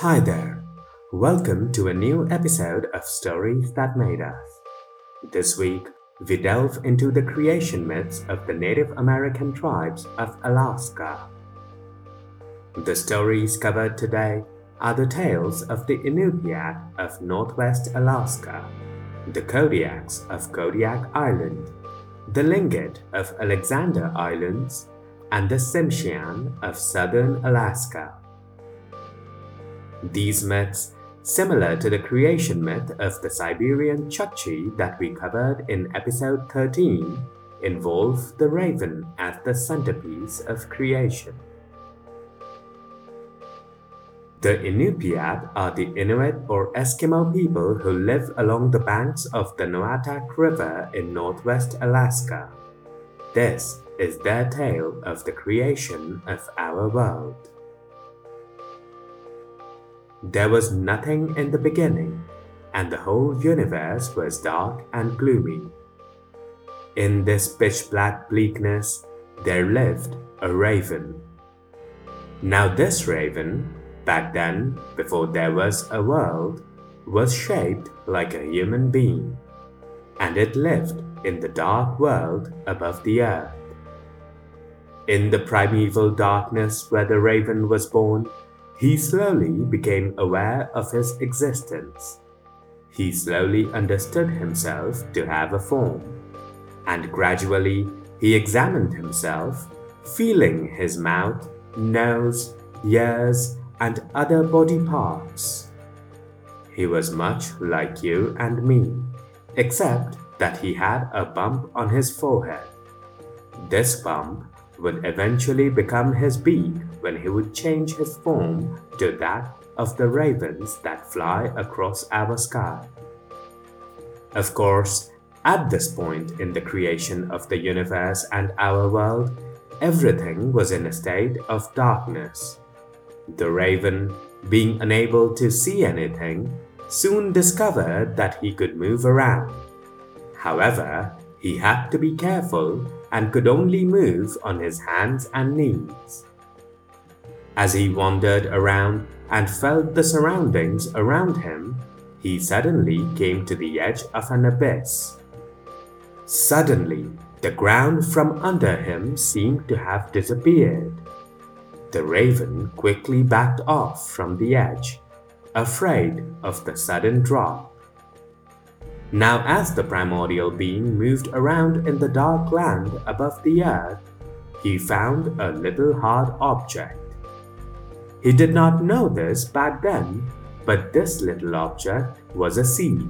Hi there. Welcome to a new episode of Stories That Made Us. This week, we delve into the creation myths of the Native American tribes of Alaska. The stories covered today are the tales of the Inupiat of Northwest Alaska, the Kodiaks of Kodiak Island, the Tlingit of Alexander Islands, and the Tsimshian of southern Alaska. These myths, similar to the creation myth of the Siberian Chukchi that we covered in episode 13, involve the raven as the centerpiece of creation. The Inupiat are the Inuit or Eskimo people who live along the banks of the Noatak River in northwest Alaska. This is their tale of the creation of our world. There was nothing in the beginning, and the whole universe was dark and gloomy. In this pitch black bleakness, there lived a raven. Now, this raven, back then, before there was a world, was shaped like a human being, and it lived in the dark world above the earth. In the primeval darkness where the raven was born, he slowly became aware of his existence. He slowly understood himself to have a form, and gradually he examined himself, feeling his mouth, nose, ears, and other body parts. He was much like you and me, except that he had a bump on his forehead. This bump would eventually become his beak when he would change his form to that of the ravens that fly across our sky. Of course, at this point in the creation of the universe and our world, everything was in a state of darkness. The raven, being unable to see anything, soon discovered that he could move around. However, he had to be careful and could only move on his hands and knees. As he wandered around and felt the surroundings around him, he suddenly came to the edge of an abyss. Suddenly, the ground from under him seemed to have disappeared. The raven quickly backed off from the edge, afraid of the sudden drop. Now, as the primordial being moved around in the dark land above the earth, he found a little hard object. He did not know this back then, but this little object was a seed.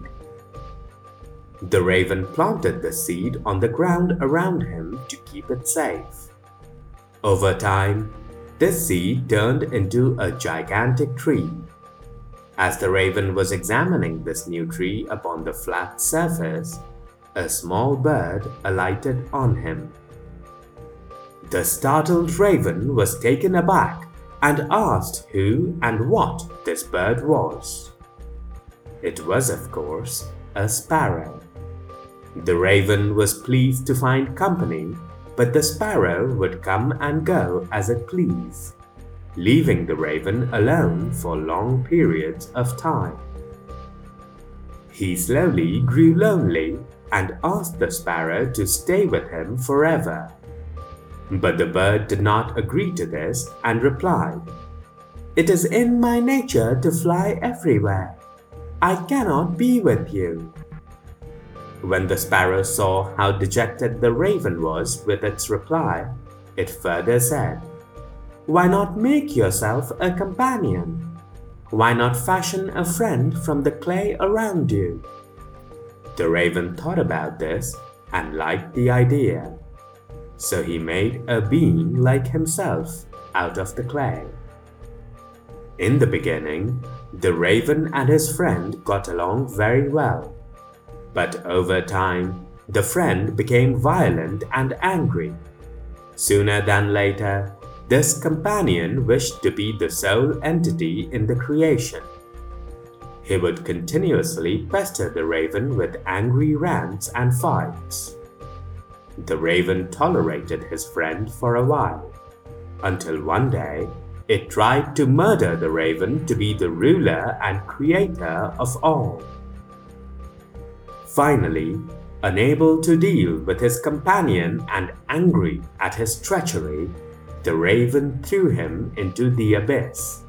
The raven planted the seed on the ground around him to keep it safe. Over time, this seed turned into a gigantic tree. As the raven was examining this new tree upon the flat surface, a small bird alighted on him. The startled raven was taken aback and asked who and what this bird was. It was, of course, a sparrow. The raven was pleased to find company, but the sparrow would come and go as it pleased, leaving the raven alone for long periods of time. He slowly grew lonely and asked the sparrow to stay with him forever. But the bird did not agree to this and replied, It is in my nature to fly everywhere. I cannot be with you. When the sparrow saw how dejected the raven was with its reply, it further said, Why not make yourself a companion? Why not fashion a friend from the clay around you? The raven thought about this and liked the idea so he made a being like himself out of the clay. In the beginning, the raven and his friend got along very well. But over time, the friend became violent and angry. Sooner than later, this companion wished to be the sole entity in the creation. He would continuously pester the raven with angry rants and fights. The raven tolerated his friend for a while, until one day it tried to murder the raven to be the ruler and creator of all. Finally, unable to deal with his companion and angry at his treachery, the raven threw him into the abyss.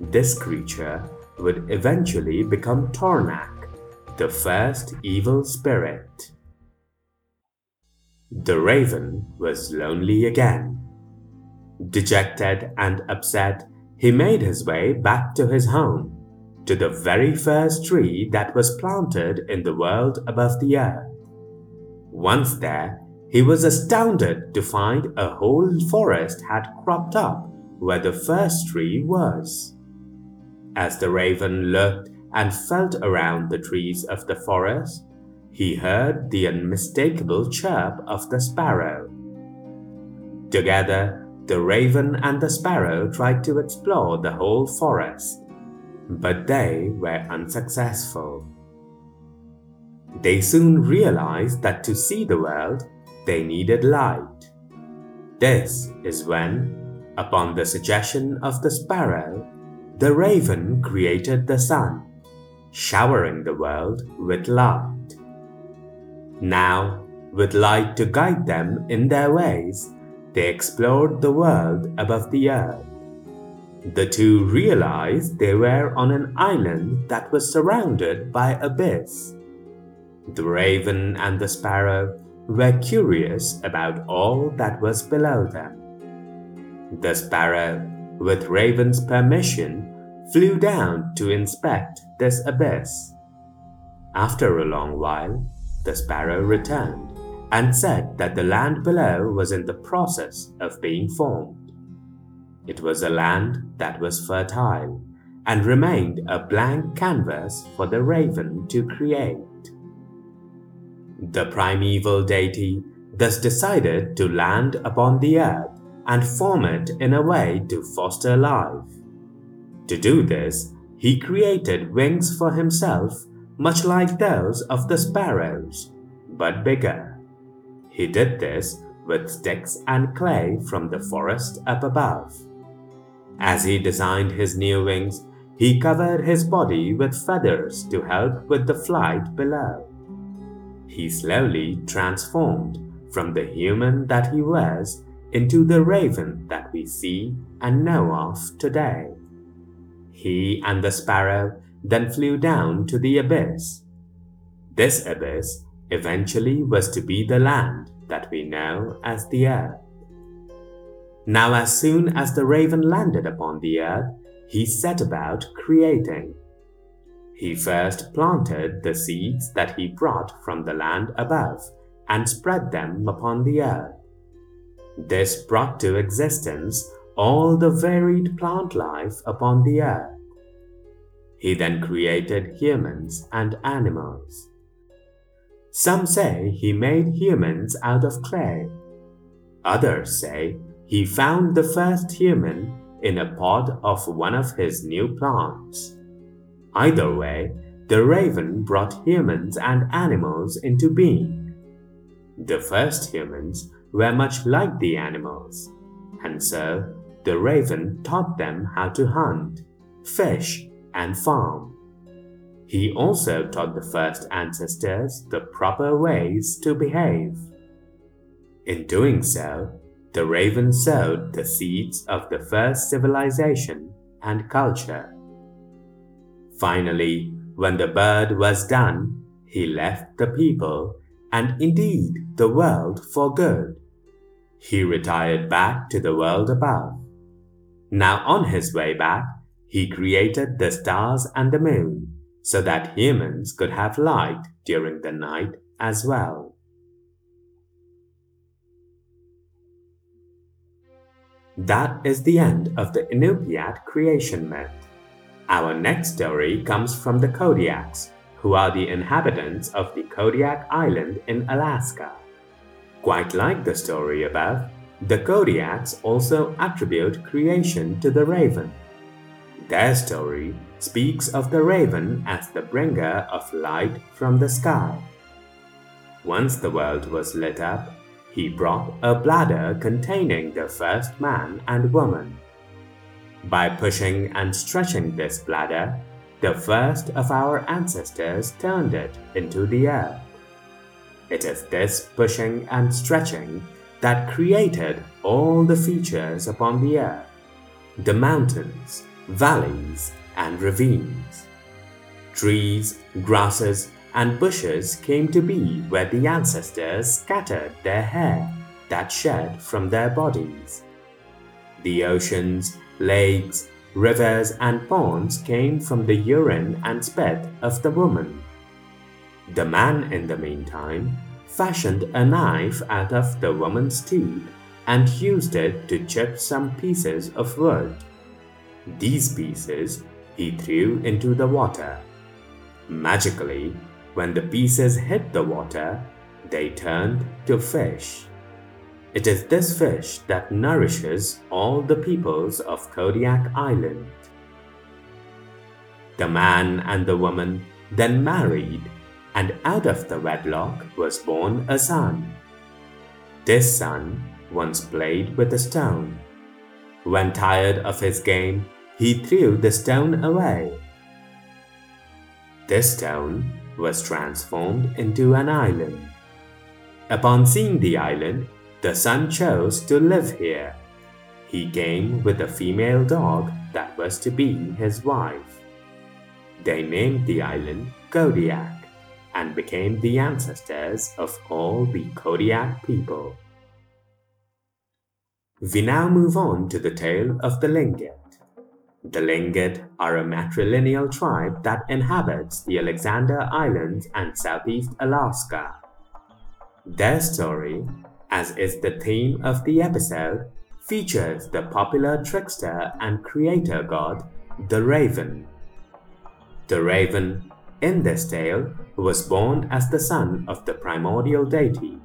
This creature would eventually become Tornak, the first evil spirit. The raven was lonely again. Dejected and upset, he made his way back to his home, to the very first tree that was planted in the world above the earth. Once there, he was astounded to find a whole forest had cropped up where the first tree was. As the raven looked and felt around the trees of the forest, he heard the unmistakable chirp of the sparrow. Together, the raven and the sparrow tried to explore the whole forest, but they were unsuccessful. They soon realized that to see the world, they needed light. This is when, upon the suggestion of the sparrow, the raven created the sun, showering the world with light. Now, with light to guide them in their ways, they explored the world above the earth. The two realized they were on an island that was surrounded by abyss. The raven and the sparrow were curious about all that was below them. The sparrow, with Raven's permission, flew down to inspect this abyss. After a long while, the sparrow returned and said that the land below was in the process of being formed. It was a land that was fertile and remained a blank canvas for the raven to create. The primeval deity thus decided to land upon the earth and form it in a way to foster life. To do this, he created wings for himself, much like those of the sparrows, but bigger. He did this with sticks and clay from the forest up above. As he designed his new wings, he covered his body with feathers to help with the flight below. He slowly transformed from the human that he was into the raven that we see and know of today. He and the sparrow then flew down to the abyss. This abyss eventually was to be the land that we know as the earth. Now, as soon as the raven landed upon the earth, he set about creating. He first planted the seeds that he brought from the land above and spread them upon the earth. This brought to existence all the varied plant life upon the earth. He then created humans and animals. Some say he made humans out of clay. Others say he found the first human in a pod of one of his new plants. Either way, the raven brought humans and animals into being. The first humans were much like the animals, and so the raven taught them how to hunt, fish, and farm. He also taught the first ancestors the proper ways to behave. In doing so, the raven sowed the seeds of the first civilization and culture. Finally, when the bird was done, he left the people and indeed the world for good. He retired back to the world above. Now, on his way back, he created the stars and the moon so that humans could have light during the night as well. That is the end of the Inupiat creation myth. Our next story comes from the Kodiaks, who are the inhabitants of the Kodiak Island in Alaska. Quite like the story above, the Kodiaks also attribute creation to the raven. Their story speaks of the raven as the bringer of light from the sky. Once the world was lit up, he brought a bladder containing the first man and woman. By pushing and stretching this bladder, the first of our ancestors turned it into the earth. It is this pushing and stretching that created all the features upon the earth the mountains, valleys, and ravines. Trees, grasses, and bushes came to be where the ancestors scattered their hair that shed from their bodies. The oceans, lakes, rivers, and ponds came from the urine and spit of the woman. The man, in the meantime, fashioned a knife out of the woman's teeth and used it to chip some pieces of wood. These pieces he threw into the water. Magically, when the pieces hit the water, they turned to fish. It is this fish that nourishes all the peoples of Kodiak Island. The man and the woman then married, and out of the wedlock was born a son. This son once played with a stone. When tired of his game, he threw the stone away. This stone was transformed into an island. Upon seeing the island, the son chose to live here. He came with a female dog that was to be his wife. They named the island Kodiak and became the ancestors of all the Kodiak people. We now move on to the tale of the Tlingit. The Tlingit are a matrilineal tribe that inhabits the Alexander Islands and southeast Alaska. Their story, as is the theme of the episode, features the popular trickster and creator god, the Raven. The Raven, in this tale, was born as the son of the primordial deity,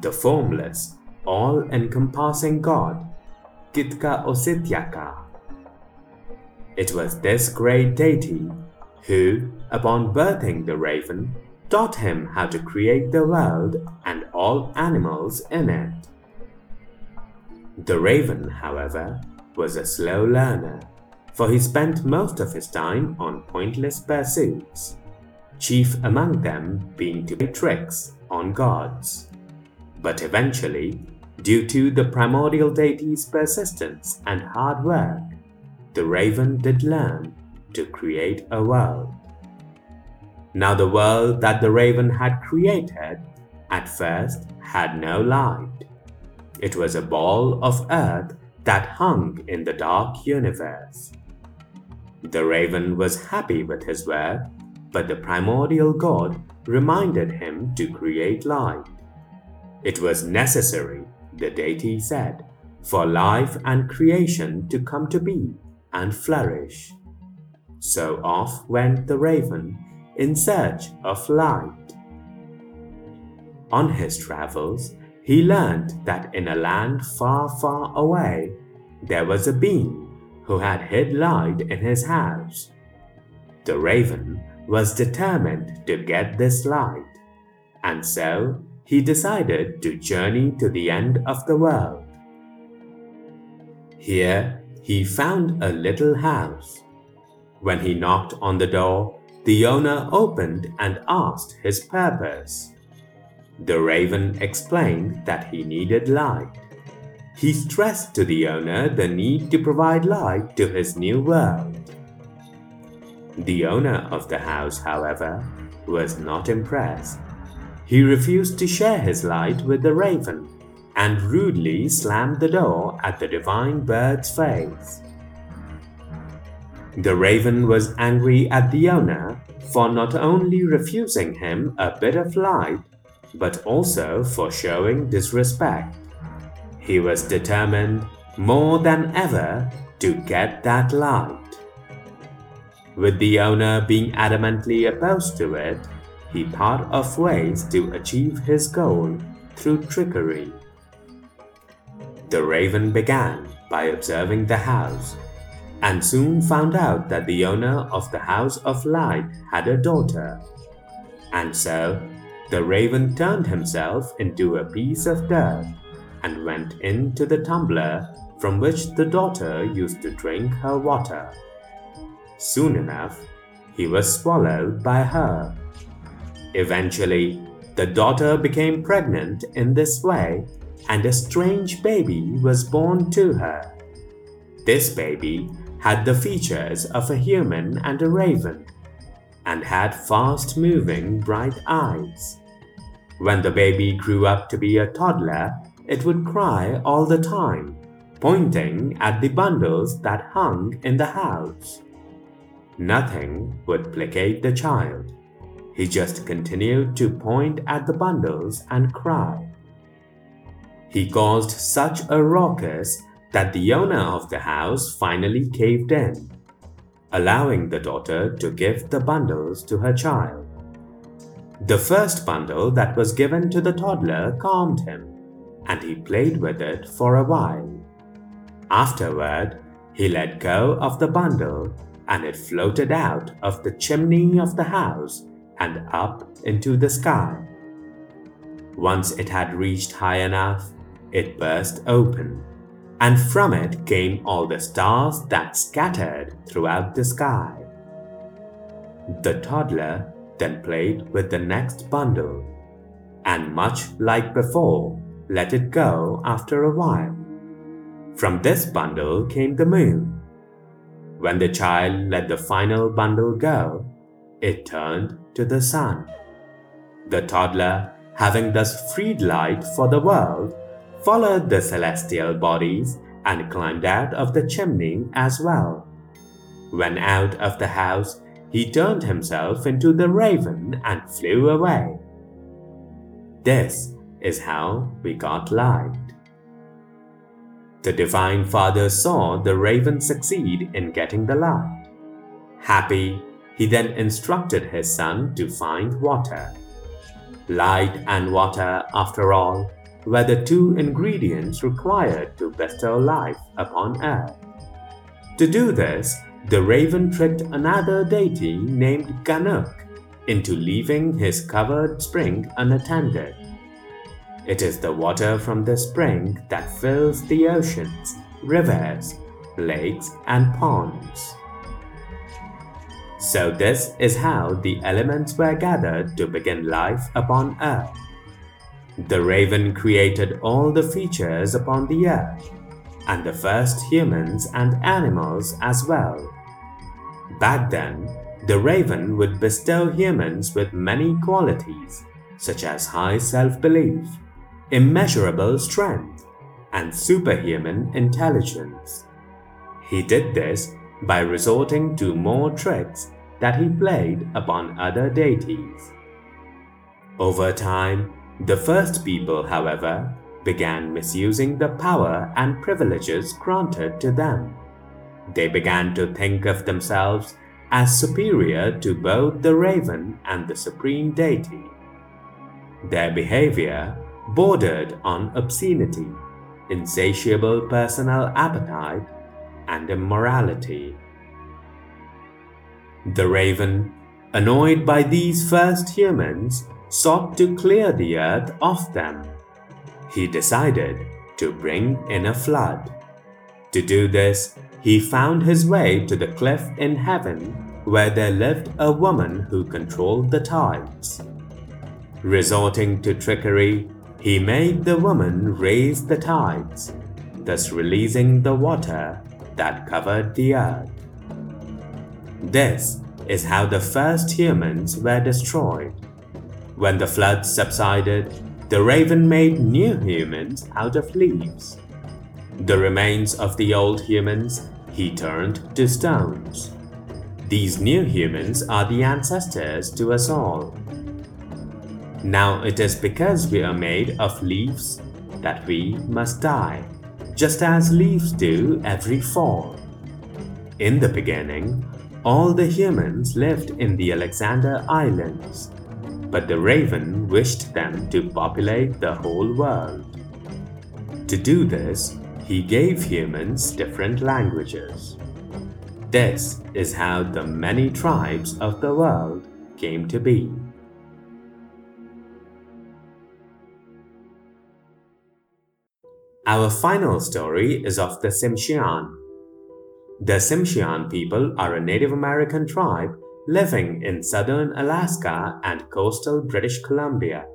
the formless, all encompassing god, Kitka Osityaka. It was this great deity who, upon birthing the raven, taught him how to create the world and all animals in it. The raven, however, was a slow learner, for he spent most of his time on pointless pursuits, chief among them being to play tricks on gods. But eventually, due to the primordial deity's persistence and hard work, the raven did learn to create a world. Now, the world that the raven had created at first had no light. It was a ball of earth that hung in the dark universe. The raven was happy with his work, but the primordial god reminded him to create light. It was necessary, the deity said, for life and creation to come to be and flourish. So off went the raven in search of light. On his travels, he learned that in a land far, far away, there was a being who had hid light in his house. The raven was determined to get this light, and so he decided to journey to the end of the world. Here he found a little house. When he knocked on the door, the owner opened and asked his purpose. The raven explained that he needed light. He stressed to the owner the need to provide light to his new world. The owner of the house, however, was not impressed. He refused to share his light with the raven and rudely slammed the door at the divine bird's face. The raven was angry at the owner for not only refusing him a bit of light, but also for showing disrespect. He was determined more than ever to get that light. With the owner being adamantly opposed to it, he thought of ways to achieve his goal through trickery. The raven began by observing the house and soon found out that the owner of the House of Light had a daughter. And so the raven turned himself into a piece of dirt and went into the tumbler from which the daughter used to drink her water. Soon enough, he was swallowed by her. Eventually, the daughter became pregnant in this way, and a strange baby was born to her. This baby had the features of a human and a raven, and had fast moving bright eyes. When the baby grew up to be a toddler, it would cry all the time, pointing at the bundles that hung in the house. Nothing would placate the child. He just continued to point at the bundles and cry. He caused such a ruckus that the owner of the house finally caved in, allowing the daughter to give the bundles to her child. The first bundle that was given to the toddler calmed him, and he played with it for a while. Afterward, he let go of the bundle and it floated out of the chimney of the house and up into the sky. Once it had reached high enough, it burst open, and from it came all the stars that scattered throughout the sky. The toddler then played with the next bundle, and much like before, let it go after a while. From this bundle came the moon. When the child let the final bundle go, it turned to the sun. The toddler, having thus freed light for the world, followed the celestial bodies and climbed out of the chimney as well. When out of the house, he turned himself into the raven and flew away. This is how we got light. The Divine Father saw the raven succeed in getting the light. Happy, he then instructed his son to find water. Light and water, after all, were the two ingredients required to bestow life upon earth. To do this, the raven tricked another deity named Ganuk into leaving his covered spring unattended. It is the water from the spring that fills the oceans, rivers, lakes, and ponds. So, this is how the elements were gathered to begin life upon earth. The raven created all the features upon the earth, and the first humans and animals as well. Back then, the raven would bestow humans with many qualities, such as high self belief, immeasurable strength, and superhuman intelligence. He did this by resorting to more tricks that he played upon other deities. Over time, the first people, however, began misusing the power and privileges granted to them. They began to think of themselves as superior to both the raven and the supreme deity. Their behavior bordered on obscenity, insatiable personal appetite, and immorality. The raven, annoyed by these first humans, sought to clear the earth of them. He decided to bring in a flood. To do this, he found his way to the cliff in heaven where there lived a woman who controlled the tides. Resorting to trickery, he made the woman raise the tides, thus releasing the water that covered the earth. This is how the first humans were destroyed. When the flood subsided, the raven made new humans out of leaves. The remains of the old humans he turned to stones. These new humans are the ancestors to us all. Now it is because we are made of leaves that we must die, just as leaves do every fall. In the beginning, all the humans lived in the Alexander Islands, but the raven wished them to populate the whole world. To do this, he gave humans different languages. This is how the many tribes of the world came to be. Our final story is of the Tsimshian. The Tsimshian people are a Native American tribe living in southern Alaska and coastal British Columbia.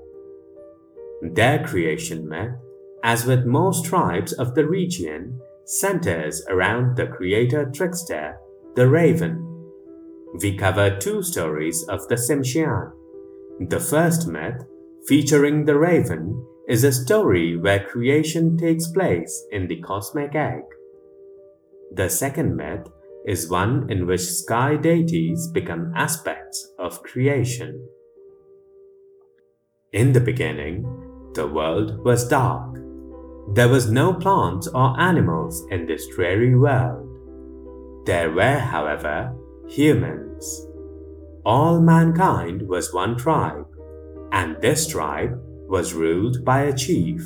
Their creation myth, as with most tribes of the region, centers around the creator trickster, the raven. We cover two stories of the Tsimshian. The first myth, featuring the raven, is a story where creation takes place in the cosmic egg. The second myth is one in which sky deities become aspects of creation. In the beginning, the world was dark. There was no plants or animals in this dreary world. There were, however, humans. All mankind was one tribe, and this tribe was ruled by a chief.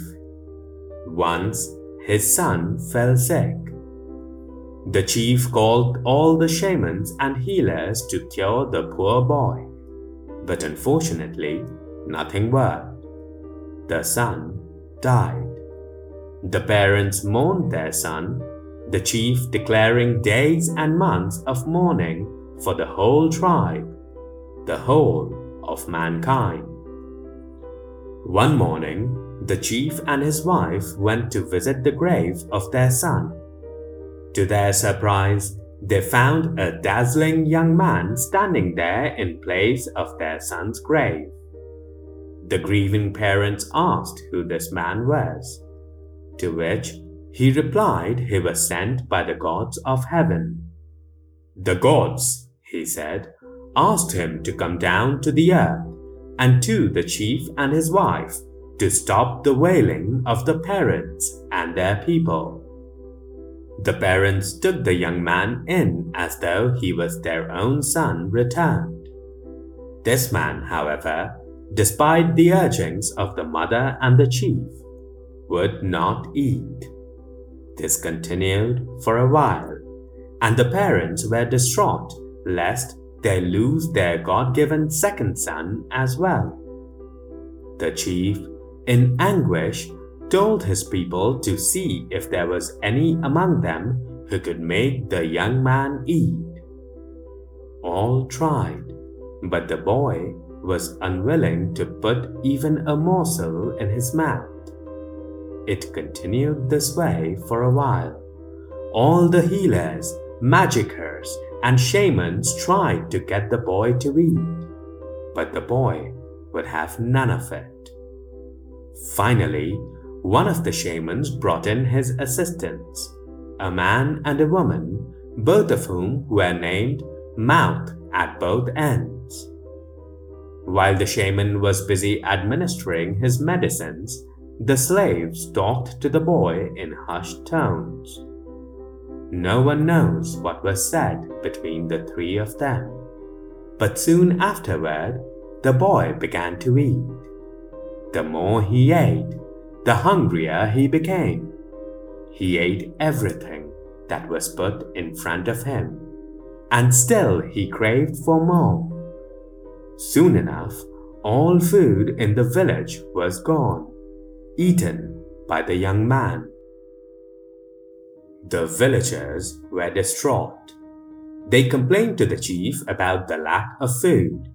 Once his son fell sick. The chief called all the shamans and healers to cure the poor boy, but unfortunately, nothing worked. The son died. The parents mourned their son, the chief declaring days and months of mourning for the whole tribe, the whole of mankind. One morning, the chief and his wife went to visit the grave of their son. To their surprise, they found a dazzling young man standing there in place of their son's grave. The grieving parents asked who this man was, to which he replied he was sent by the gods of heaven. The gods, he said, asked him to come down to the earth and to the chief and his wife to stop the wailing of the parents and their people. The parents took the young man in as though he was their own son returned. This man, however, despite the urgings of the mother and the chief, would not eat. This continued for a while, and the parents were distraught lest they lose their God given second son as well. The chief, in anguish, told his people to see if there was any among them who could make the young man eat. All tried, but the boy was unwilling to put even a morsel in his mouth. It continued this way for a while. All the healers, magicians, and shamans tried to get the boy to eat, but the boy would have none of it. Finally, one of the shamans brought in his assistants, a man and a woman, both of whom were named Mouth at both ends. While the shaman was busy administering his medicines, the slaves talked to the boy in hushed tones. No one knows what was said between the three of them, but soon afterward the boy began to eat. The more he ate, the hungrier he became. He ate everything that was put in front of him, and still he craved for more. Soon enough, all food in the village was gone, eaten by the young man. The villagers were distraught. They complained to the chief about the lack of food.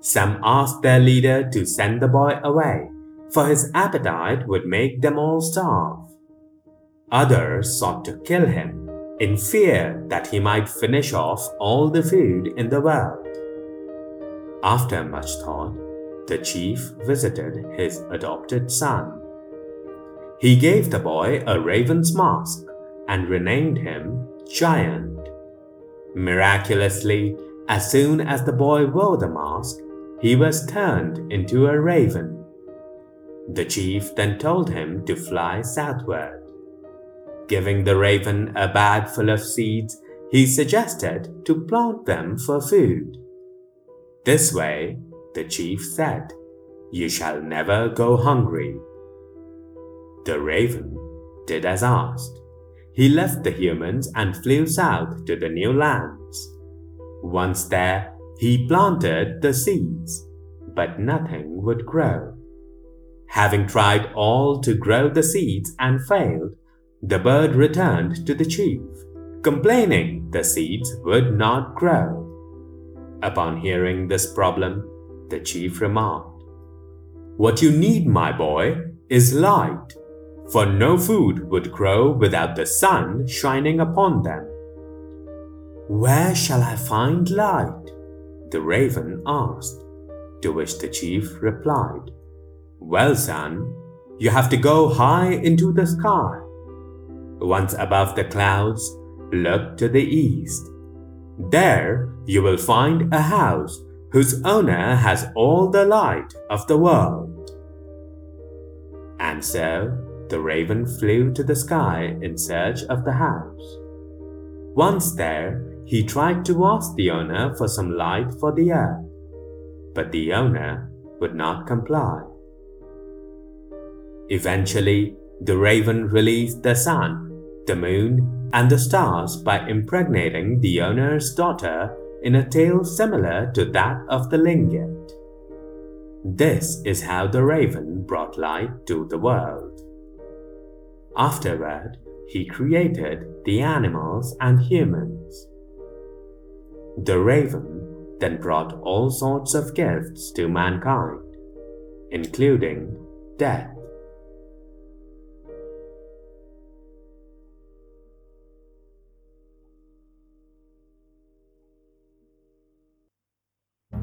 Some asked their leader to send the boy away for his appetite would make them all starve. Others sought to kill him in fear that he might finish off all the food in the world. After much thought, the chief visited his adopted son. He gave the boy a raven's mask and renamed him Giant. Miraculously, as soon as the boy wore the mask, he was turned into a raven the chief then told him to fly southward. Giving the raven a bag full of seeds, he suggested to plant them for food. This way, the chief said, you shall never go hungry. The raven did as asked. He left the humans and flew south to the new lands. Once there, he planted the seeds, but nothing would grow. Having tried all to grow the seeds and failed, the bird returned to the chief, complaining the seeds would not grow. Upon hearing this problem, the chief remarked, What you need, my boy, is light, for no food would grow without the sun shining upon them. Where shall I find light? The raven asked, to which the chief replied, Well, son, you have to go high into the sky. Once above the clouds, look to the east. There you will find a house whose owner has all the light of the world. And so the raven flew to the sky in search of the house. Once there, he tried to ask the owner for some light for the earth, but the owner would not comply. Eventually, the raven released the sun, the moon, and the stars by impregnating the owner's daughter in a tale similar to that of the Tlingit. This is how the raven brought light to the world. Afterward, he created the animals and humans. The raven then brought all sorts of gifts to mankind, including death.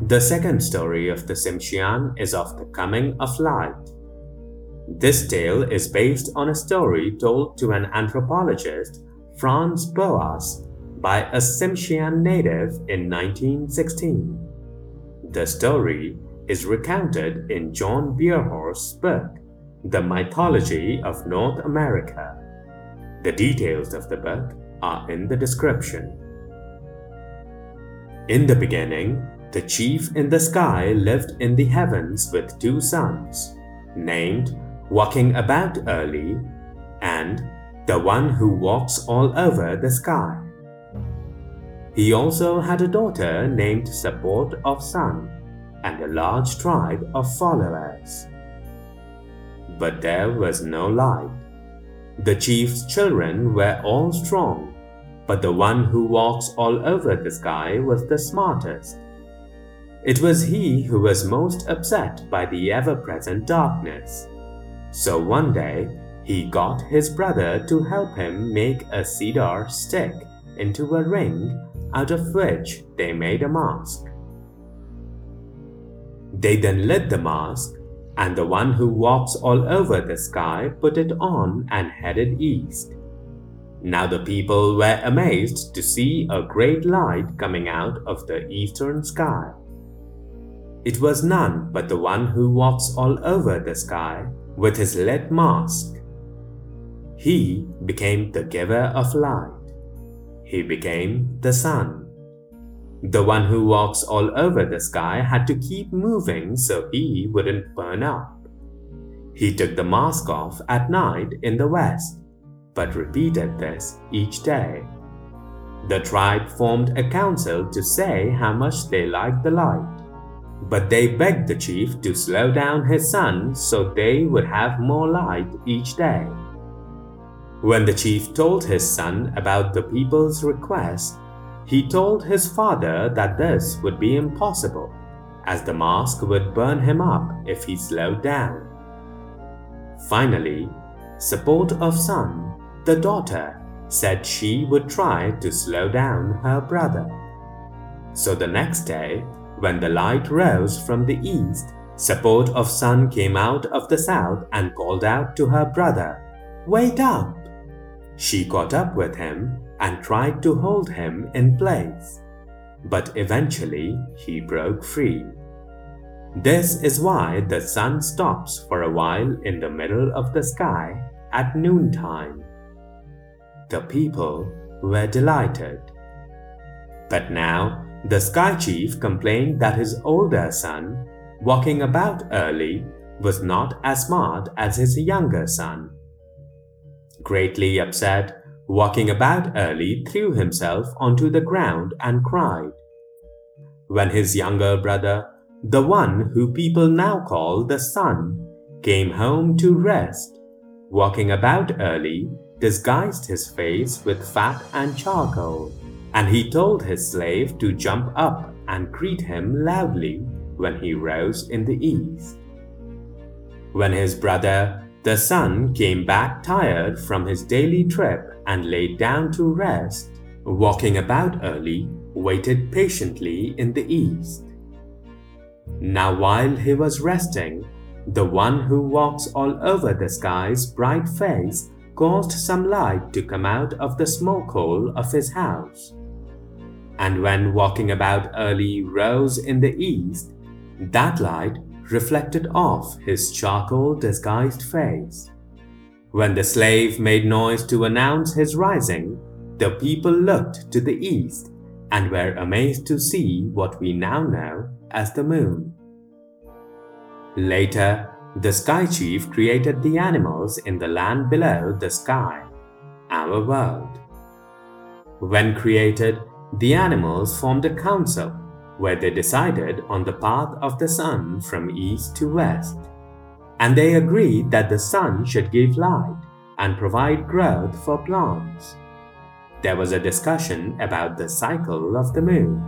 The second story of the Tsimshian is of the coming of light. This tale is based on a story told to an anthropologist, Franz Boas, by a Tsimshian native in 1916. The story is recounted in John Bierhorst's book, The Mythology of North America. The details of the book are in the description. In the beginning, the chief in the sky lived in the heavens with two sons, named walking about early, and the one who walks all over the sky. He also had a daughter named Support of Sun and a large tribe of followers. But there was no light. The chief's children were all strong, but the one who walks all over the sky was the smartest. It was he who was most upset by the ever present darkness. So one day, he got his brother to help him make a cedar stick into a ring out of which they made a mask. They then lit the mask, and the one who walks all over the sky put it on and headed east. Now the people were amazed to see a great light coming out of the eastern sky. It was none but the one who walks all over the sky with his lead mask. He became the giver of light. He became the sun. The one who walks all over the sky had to keep moving so he wouldn't burn up. He took the mask off at night in the west, but repeated this each day. The tribe formed a council to say how much they liked the light but they begged the chief to slow down his son so they would have more light each day. When the chief told his son about the people's request, he told his father that this would be impossible, as the mask would burn him up if he slowed down. Finally, Support of Sun, the daughter, said she would try to slow down her brother. So the next day, when the light rose from the east, Support of Sun came out of the south and called out to her brother, Wait up! She caught up with him and tried to hold him in place. But eventually he broke free. This is why the sun stops for a while in the middle of the sky at noontime. The people were delighted. But now the Sky Chief complained that his older son, walking about early, was not as smart as his younger son. Greatly upset, walking about early threw himself onto the ground and cried. When his younger brother, the one who people now call the sun, came home to rest. Walking about early, disguised his face with fat and charcoal, and he told his slave to jump up and greet him loudly when he rose in the east. When his brother, the sun, came back tired from his daily trip and laid down to rest, walking about early, waited patiently in the east. Now, while he was resting, the one who walks all over the sky's bright face caused some light to come out of the smoke hole of his house. And when walking about early rose in the east, that light reflected off his charcoal disguised face. When the slave made noise to announce his rising, the people looked to the east and were amazed to see what we now know as the moon. Later, the Sky Chief created the animals in the land below the sky, our world. When created, the animals formed a council where they decided on the path of the sun from east to west. And they agreed that the sun should give light and provide growth for plants. There was a discussion about the cycle of the moon.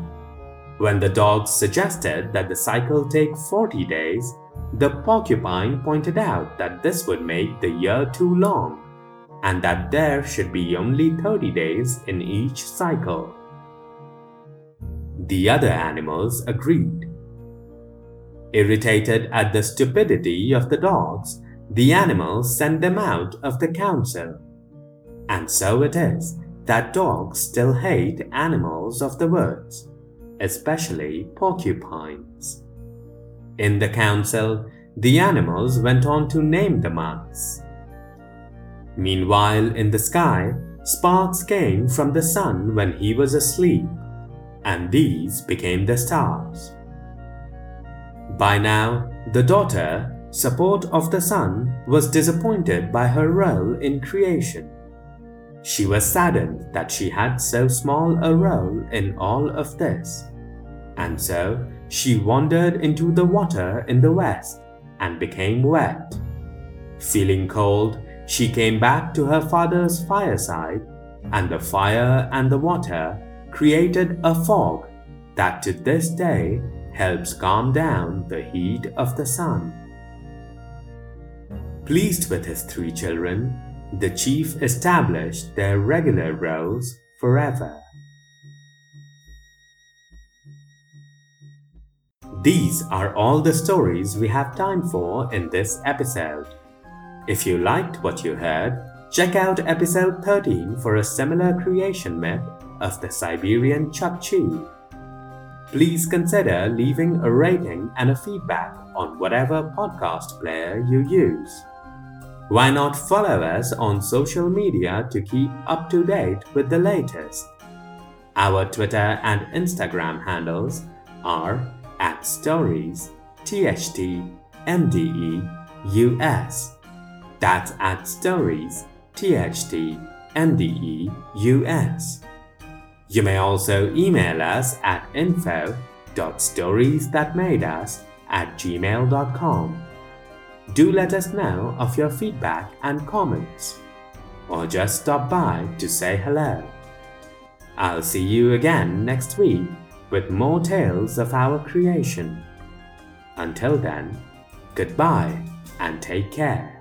When the dogs suggested that the cycle take 40 days, the porcupine pointed out that this would make the year too long and that there should be only 30 days in each cycle. The other animals agreed. Irritated at the stupidity of the dogs, the animals sent them out of the council. And so it is that dogs still hate animals of the woods, especially porcupines. In the council, the animals went on to name the months. Meanwhile, in the sky, sparks came from the sun when he was asleep, and these became the stars. By now, the daughter, support of the sun, was disappointed by her role in creation. She was saddened that she had so small a role in all of this, and so she wandered into the water in the west and became wet. Feeling cold, she came back to her father's fireside, and the fire and the water created a fog that to this day helps calm down the heat of the sun. Pleased with his three children, the chief established their regular roles forever. These are all the stories we have time for in this episode. If you liked what you heard, check out episode 13 for a similar creation myth of the Siberian Chukchi. Please consider leaving a rating and a feedback on whatever podcast player you use. Why not follow us on social media to keep up to date with the latest? Our Twitter and Instagram handles are at stories tht mde us. That's at stories tht mde us. You may also email us at info.storiesthatmadeus at gmail.com. Do let us know of your feedback and comments, or just stop by to say hello. I'll see you again next week with more tales of our creation. Until then, goodbye and take care.